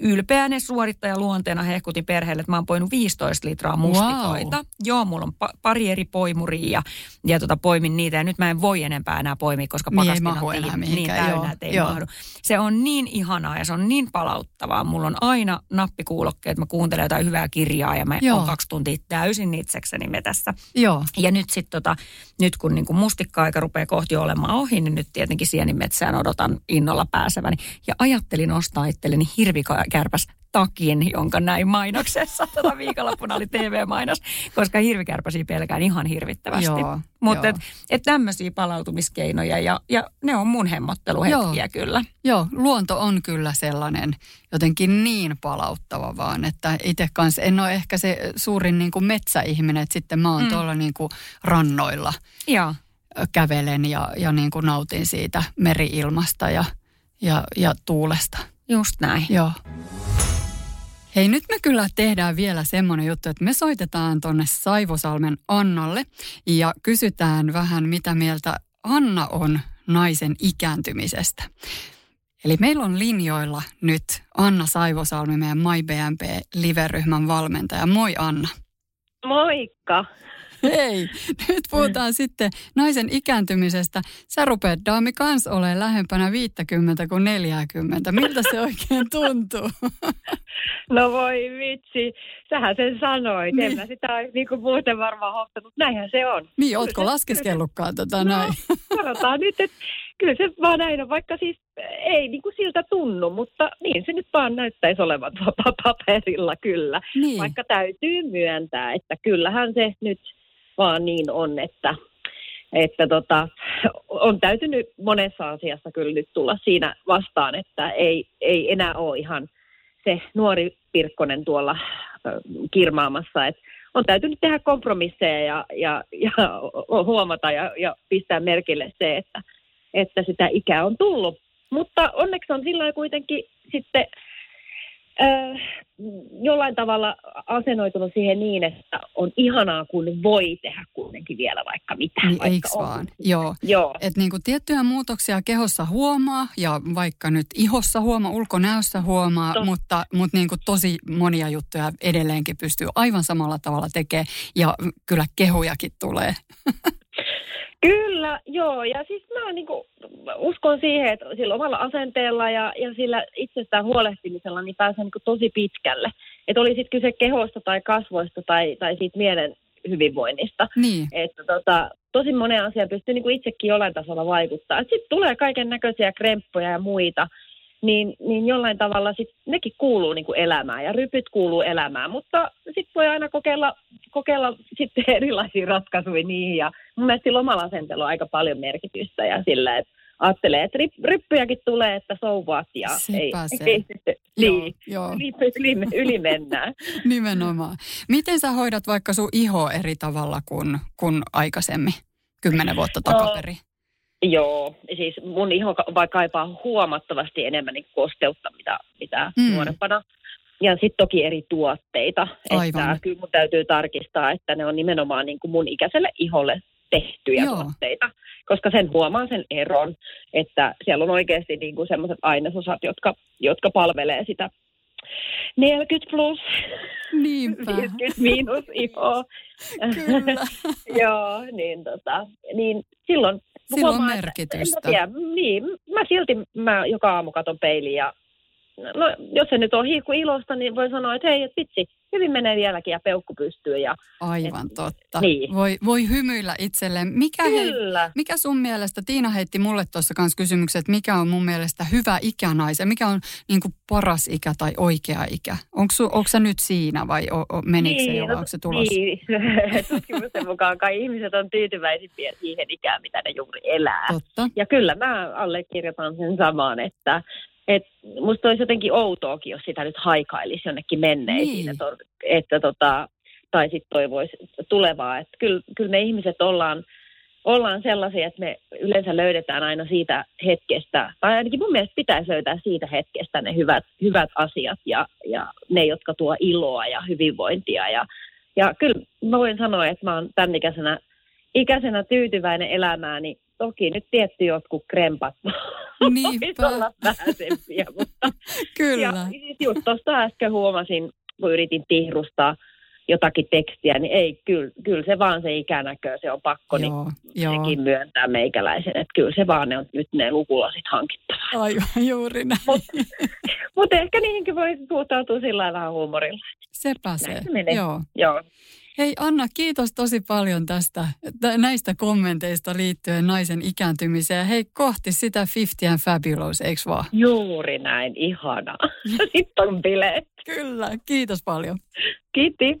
ylpeänä suorittaja luonteena hehkutin perheelle, että mä oon poinut 15 litraa mustikoita. Wow. Joo, mulla on pa- pari eri poimuria ja, ja tota, poimin niitä ja nyt mä en voi enempää enää poimia, koska Niin pakastin on enää niin, niin täynnä, joo, että ei joo. mahdu. Se on niin ihanaa ja se on niin palauttavaa. Mulla on aina nappikuulokkeet, mä kuuntelen jotain hyvää kirjaa ja mä oon kaksi tuntia täysin itsekseni metässä. Joo. Ja nyt sitten tota, nyt kun niinku mustikka-aika rupeaa kohti olemaan ohi, niin nyt tietenkin sienimetsään odotan innolla pääseväni. Ja ajattelin ostaa itselleni hirvikärpäs takin, jonka näin mainoksessa. Tota viikonloppuna oli TV-mainos, koska hirvikärpäsiä pelkään ihan hirvittävästi. Mutta joo. et, et tämmöisiä palautumiskeinoja ja, ja ne on mun hemmotteluhetkiä Joo. kyllä. Joo, luonto on kyllä sellainen jotenkin niin palauttava vaan, että itse kanssa en ole ehkä se suurin niin kuin metsäihminen, että sitten mä oon mm. tuolla niin kuin rannoilla Joo. kävelen ja, ja niin kuin nautin siitä meriilmasta ja, ja, ja tuulesta. Just näin. Joo. Hei, nyt me kyllä tehdään vielä semmoinen juttu, että me soitetaan tonne Saivosalmen Annalle ja kysytään vähän, mitä mieltä Anna on naisen ikääntymisestä. Eli meillä on linjoilla nyt Anna Saivosalmi, meidän MyBMP Live-ryhmän valmentaja. Moi Anna. Moikka. Hei, nyt puhutaan sitten naisen ikääntymisestä. Sä rupeat daami kans olemaan lähempänä 50 kuin 40. Miltä se oikein tuntuu? No voi vitsi, sähän sen sanoit. Niin. En mä sitä ole niin kuin muuten varmaan hohtanut. Näinhän se on. Niin, ootko laskeskellutkaan tota No, näin? sanotaan nyt, että kyllä se vaan näin on, vaikka siis ei niin kuin siltä tunnu, mutta niin se nyt vaan näyttäisi olevan paperilla kyllä. Niin. Vaikka täytyy myöntää, että kyllähän se nyt vaan niin on, että, että tota, on täytynyt monessa asiassa kyllä nyt tulla siinä vastaan, että ei, ei enää ole ihan se nuori Pirkkonen tuolla kirmaamassa, että on täytynyt tehdä kompromisseja ja, ja, ja huomata ja, ja pistää merkille se, että, että sitä ikää on tullut. Mutta onneksi on sillä kuitenkin sitten äh, jollain tavalla asennoitunut siihen niin, että on ihanaa, kun voi tehdä kuitenkin vielä vaikka mitä. Niin, vaikka eiks on. vaan? Joo. Joo. Et niinku tiettyjä muutoksia kehossa huomaa ja vaikka nyt ihossa huomaa, ulkonäössä huomaa, Totta. mutta, mutta niinku tosi monia juttuja edelleenkin pystyy aivan samalla tavalla tekemään ja kyllä kehujakin tulee. Kyllä, joo. Ja siis mä niinku uskon siihen, että sillä omalla asenteella ja, ja sillä itsestään huolehtimisella niin pääsee niinku tosi pitkälle. Että oli sitten kyse kehosta tai kasvoista tai, tai siitä mielen hyvinvoinnista. Niin, Että tota, tosi monen asian pystyy niinku itsekin jollain tasolla vaikuttaa. Sitten tulee kaiken näköisiä kremppoja ja muita, niin, niin jollain tavalla sit nekin kuuluu niinku elämään ja rypyt kuuluu elämään. Mutta sitten voi aina kokeilla, kokeilla sitten erilaisia ratkaisuja niihin ja mun mielestä sillä omalla asenteella on aika paljon merkitystä ja sillä, että ajattelee, että rip, tulee, että souvaat ja Sepä ei, se. ei niin, joo, yli, yli, yli mennään. nimenomaan. Miten sä hoidat vaikka sun iho eri tavalla kuin, kuin aikaisemmin, kymmenen vuotta No, takaperin? Joo, siis mun iho vai kaipaa huomattavasti enemmän niin kosteutta, mitä, mitä Mm. mm. nuorempana. Ja sitten toki eri tuotteita. Aivan. Että kyllä mun täytyy tarkistaa, että ne on nimenomaan niin kuin mun ikäiselle iholle tehtyjä Joo. tuotteita, koska sen huomaa sen eron, että siellä on oikeasti niin kuin sellaiset ainesosat, jotka, jotka palvelee sitä 40 plus, Niinpä. 50 miinus ihoa. Kyllä. Joo, niin, tota, niin silloin Sillä on merkitystä. En mä, tiedä, niin, mä silti mä joka aamu katon peiliin ja no, jos se nyt on hiikku ilosta, niin voi sanoa, että hei, et vitsi, hyvin menee vieläkin ja peukku pystyy. Ja, Aivan totta. Niin. Voi, voi hymyillä itselleen. Mikä, hei, kyllä. mikä sun mielestä, Tiina heitti mulle tuossa kanssa kysymyksen, että mikä on mun mielestä hyvä ikä naisen? Mikä on niin kuin paras ikä tai oikea ikä? Onko, su, onko sä nyt siinä vai o, o, menikö se jo no, onko se tulossa? Niin. Tutkimusten mukaan kai ihmiset on tyytyväisimpiä siihen ikään, mitä ne juuri elää. Totta. Ja kyllä mä allekirjoitan sen samaan, että et musta olisi jotenkin outoakin, jos sitä nyt haikailisi jonnekin menneisiin, Niin. että, että tota, tai sitten toivoisi tulevaa. Että kyllä, kyllä me ihmiset ollaan, ollaan sellaisia, että me yleensä löydetään aina siitä hetkestä, tai ainakin mun mielestä pitäisi löytää siitä hetkestä ne hyvät, hyvät asiat ja, ja ne, jotka tuo iloa ja hyvinvointia. Ja, ja kyllä mä voin sanoa, että mä oon tämän ikäisenä, ikäisenä tyytyväinen elämääni. Toki nyt tietty jotkut krempat Niinpä. olla vähäisempiä, mutta Kyllä. ja siis just tuosta äsken huomasin, kun yritin tihrustaa jotakin tekstiä, niin ei, kyllä, kyllä se vaan se ikänäkö, se on pakko niin Joo, joo. sekin myöntää meikäläisen, että kyllä se vaan ne on nyt ne lukulasit hankittava. Aivan juuri näin. Mutta ehkä niihinkin voi suhtautua sillä lailla vähän huumorilla. Sepä se. Näin se. Joo. Joo. Hei Anna, kiitos tosi paljon tästä, tä- näistä kommenteista liittyen naisen ikääntymiseen. Hei, kohti sitä 50 and Fabulous, eikö vaan? Juuri näin, ihanaa. Sitten on bileet. Kyllä, kiitos paljon. Kiitti.